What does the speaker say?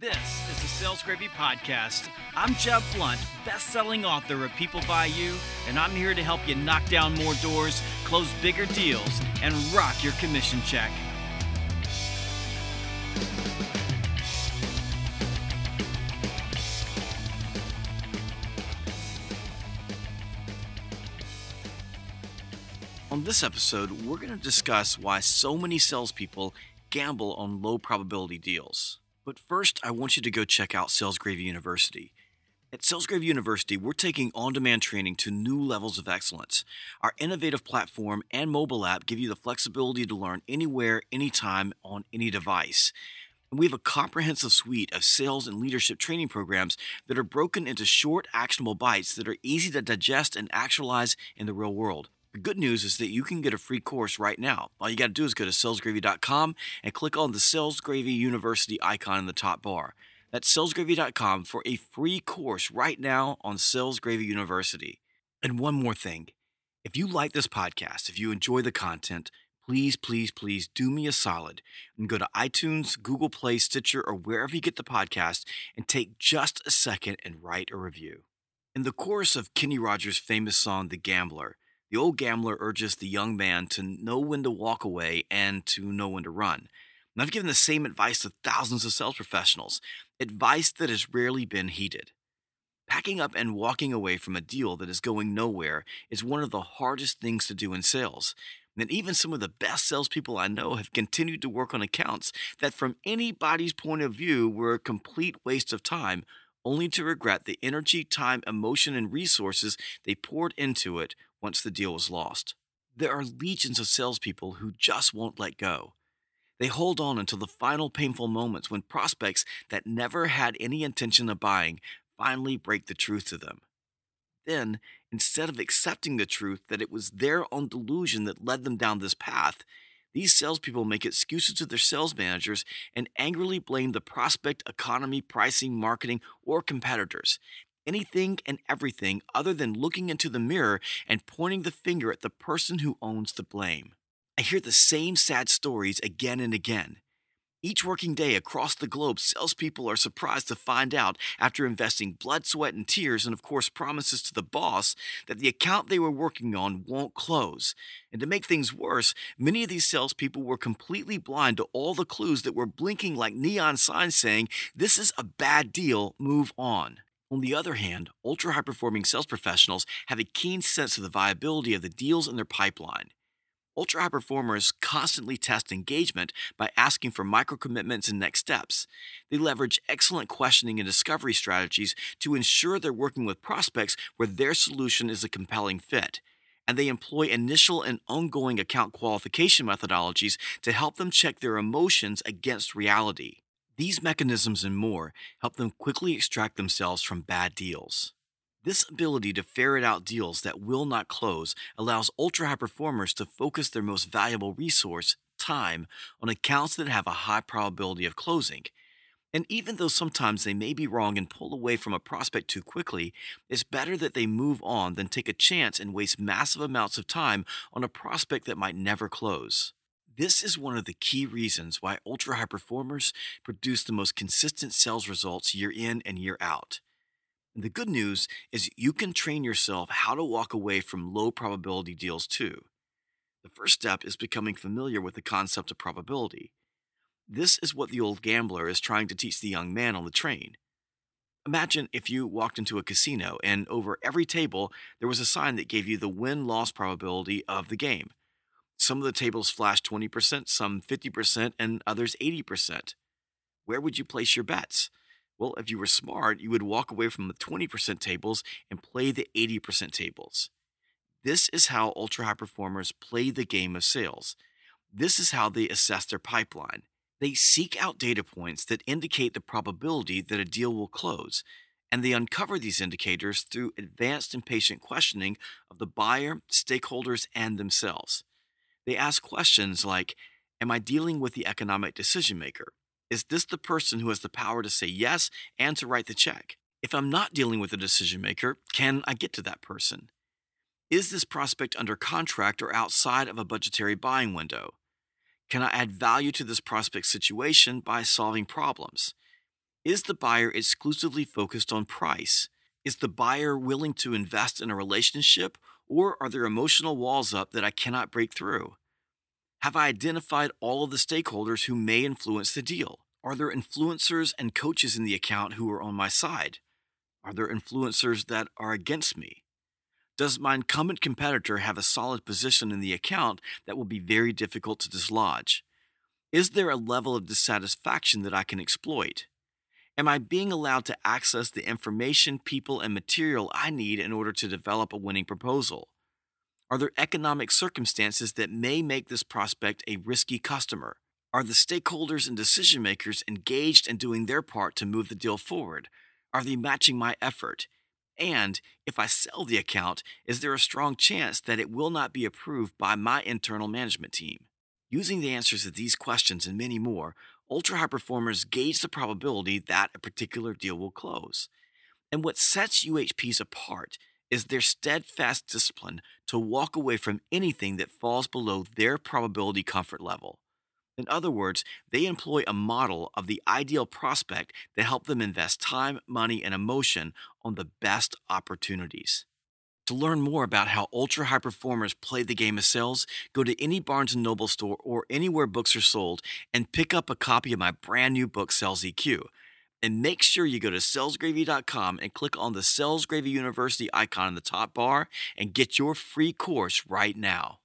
This is the Sales Gravy Podcast. I'm Jeb Blount, best-selling author of People Buy You, and I'm here to help you knock down more doors, close bigger deals, and rock your commission check. On this episode, we're going to discuss why so many salespeople gamble on low probability deals. But first, I want you to go check out Sales Gravy University. At Sales Gravy University, we're taking on demand training to new levels of excellence. Our innovative platform and mobile app give you the flexibility to learn anywhere, anytime, on any device. And we have a comprehensive suite of sales and leadership training programs that are broken into short, actionable bites that are easy to digest and actualize in the real world. The good news is that you can get a free course right now. All you got to do is go to salesgravy.com and click on the Sales Gravy University icon in the top bar. That's salesgravy.com for a free course right now on Sales Gravy University. And one more thing if you like this podcast, if you enjoy the content, please, please, please do me a solid and go to iTunes, Google Play, Stitcher, or wherever you get the podcast and take just a second and write a review. In the chorus of Kenny Rogers' famous song, The Gambler, the old gambler urges the young man to know when to walk away and to know when to run. And I've given the same advice to thousands of sales professionals, advice that has rarely been heeded. Packing up and walking away from a deal that is going nowhere is one of the hardest things to do in sales. And even some of the best salespeople I know have continued to work on accounts that, from anybody's point of view, were a complete waste of time, only to regret the energy, time, emotion, and resources they poured into it once the deal was lost. There are legions of salespeople who just won't let go. They hold on until the final painful moments when prospects that never had any intention of buying finally break the truth to them. Then, instead of accepting the truth that it was their own delusion that led them down this path, these salespeople make excuses to their sales managers and angrily blame the prospect, economy, pricing, marketing, or competitors, anything and everything other than looking into the mirror and pointing the finger at the person who owns the blame. I hear the same sad stories again and again. Each working day across the globe, salespeople are surprised to find out, after investing blood, sweat, and tears, and of course promises to the boss, that the account they were working on won't close. And to make things worse, many of these salespeople were completely blind to all the clues that were blinking like neon signs saying, This is a bad deal, move on. On the other hand, ultra high performing sales professionals have a keen sense of the viability of the deals in their pipeline. Ultra high performers constantly test engagement by asking for micro commitments and next steps. They leverage excellent questioning and discovery strategies to ensure they're working with prospects where their solution is a compelling fit. And they employ initial and ongoing account qualification methodologies to help them check their emotions against reality. These mechanisms and more help them quickly extract themselves from bad deals. This ability to ferret out deals that will not close allows ultra high performers to focus their most valuable resource, time, on accounts that have a high probability of closing. And even though sometimes they may be wrong and pull away from a prospect too quickly, it's better that they move on than take a chance and waste massive amounts of time on a prospect that might never close. This is one of the key reasons why ultra high performers produce the most consistent sales results year in and year out. And the good news is you can train yourself how to walk away from low probability deals too. The first step is becoming familiar with the concept of probability. This is what the old gambler is trying to teach the young man on the train. Imagine if you walked into a casino and over every table there was a sign that gave you the win loss probability of the game. Some of the tables flashed 20%, some 50%, and others 80%. Where would you place your bets? Well, if you were smart, you would walk away from the 20% tables and play the 80% tables. This is how ultra high performers play the game of sales. This is how they assess their pipeline. They seek out data points that indicate the probability that a deal will close, and they uncover these indicators through advanced and patient questioning of the buyer, stakeholders, and themselves. They ask questions like Am I dealing with the economic decision maker? Is this the person who has the power to say yes and to write the check? If I'm not dealing with a decision maker, can I get to that person? Is this prospect under contract or outside of a budgetary buying window? Can I add value to this prospect situation by solving problems? Is the buyer exclusively focused on price? Is the buyer willing to invest in a relationship, or are there emotional walls up that I cannot break through? Have I identified all of the stakeholders who may influence the deal? Are there influencers and coaches in the account who are on my side? Are there influencers that are against me? Does my incumbent competitor have a solid position in the account that will be very difficult to dislodge? Is there a level of dissatisfaction that I can exploit? Am I being allowed to access the information, people, and material I need in order to develop a winning proposal? Are there economic circumstances that may make this prospect a risky customer? Are the stakeholders and decision makers engaged in doing their part to move the deal forward? Are they matching my effort? And if I sell the account, is there a strong chance that it will not be approved by my internal management team? Using the answers to these questions and many more, ultra high performers gauge the probability that a particular deal will close. And what sets UHPs apart is their steadfast discipline to walk away from anything that falls below their probability comfort level. In other words, they employ a model of the ideal prospect that help them invest time, money, and emotion on the best opportunities. To learn more about how ultra high performers play the game of sales, go to any Barnes & Noble store or anywhere books are sold and pick up a copy of my brand new book Sales EQ. And make sure you go to salesgravy.com and click on the Sales Gravy University icon in the top bar and get your free course right now.